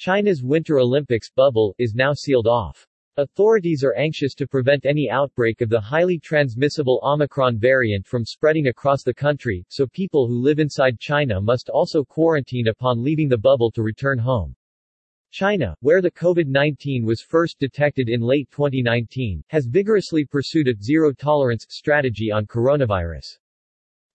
China's Winter Olympics bubble is now sealed off. Authorities are anxious to prevent any outbreak of the highly transmissible Omicron variant from spreading across the country, so people who live inside China must also quarantine upon leaving the bubble to return home. China, where the COVID-19 was first detected in late 2019, has vigorously pursued a zero-tolerance strategy on coronavirus.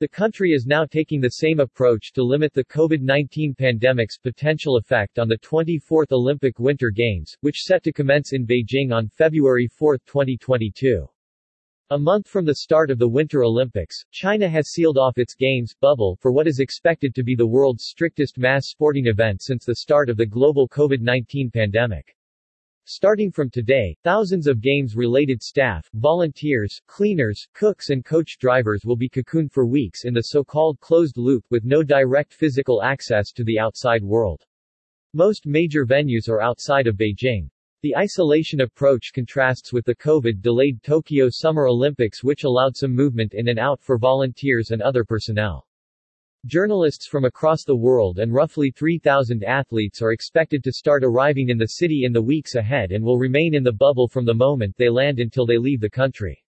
The country is now taking the same approach to limit the COVID-19 pandemic's potential effect on the 24th Olympic Winter Games, which set to commence in Beijing on February 4, 2022. A month from the start of the Winter Olympics, China has sealed off its Games bubble for what is expected to be the world's strictest mass sporting event since the start of the global COVID-19 pandemic. Starting from today, thousands of games-related staff, volunteers, cleaners, cooks and coach drivers will be cocooned for weeks in the so-called closed loop with no direct physical access to the outside world. Most major venues are outside of Beijing. The isolation approach contrasts with the COVID-delayed Tokyo Summer Olympics which allowed some movement in and out for volunteers and other personnel. Journalists from across the world and roughly 3,000 athletes are expected to start arriving in the city in the weeks ahead and will remain in the bubble from the moment they land until they leave the country.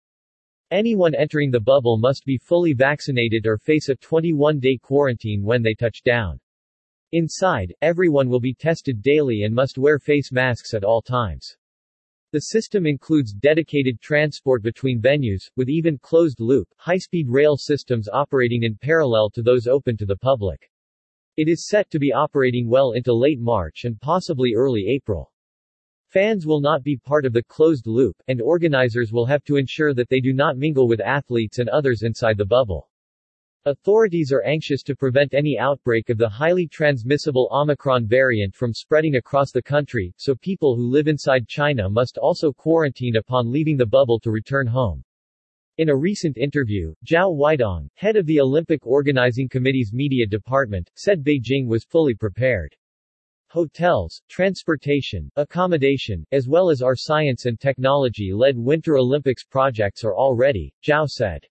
Anyone entering the bubble must be fully vaccinated or face a 21-day quarantine when they touch down. Inside, everyone will be tested daily and must wear face masks at all times. The system includes dedicated transport between venues, with even closed-loop, high-speed rail systems operating in parallel to those open to the public. It is set to be operating well into late March and possibly early April. Fans will not be part of the closed loop, and organizers will have to ensure that they do not mingle with athletes and others inside the bubble. Authorities are anxious to prevent any outbreak of the highly transmissible Omicron variant from spreading across the country, so people who live inside China must also quarantine upon leaving the bubble to return home. In a recent interview, Zhao Weidong, head of the Olympic Organizing Committee's media department, said Beijing was fully prepared. Hotels, transportation, accommodation, as well as our science and technology-led Winter Olympics projects are all ready, Zhao said.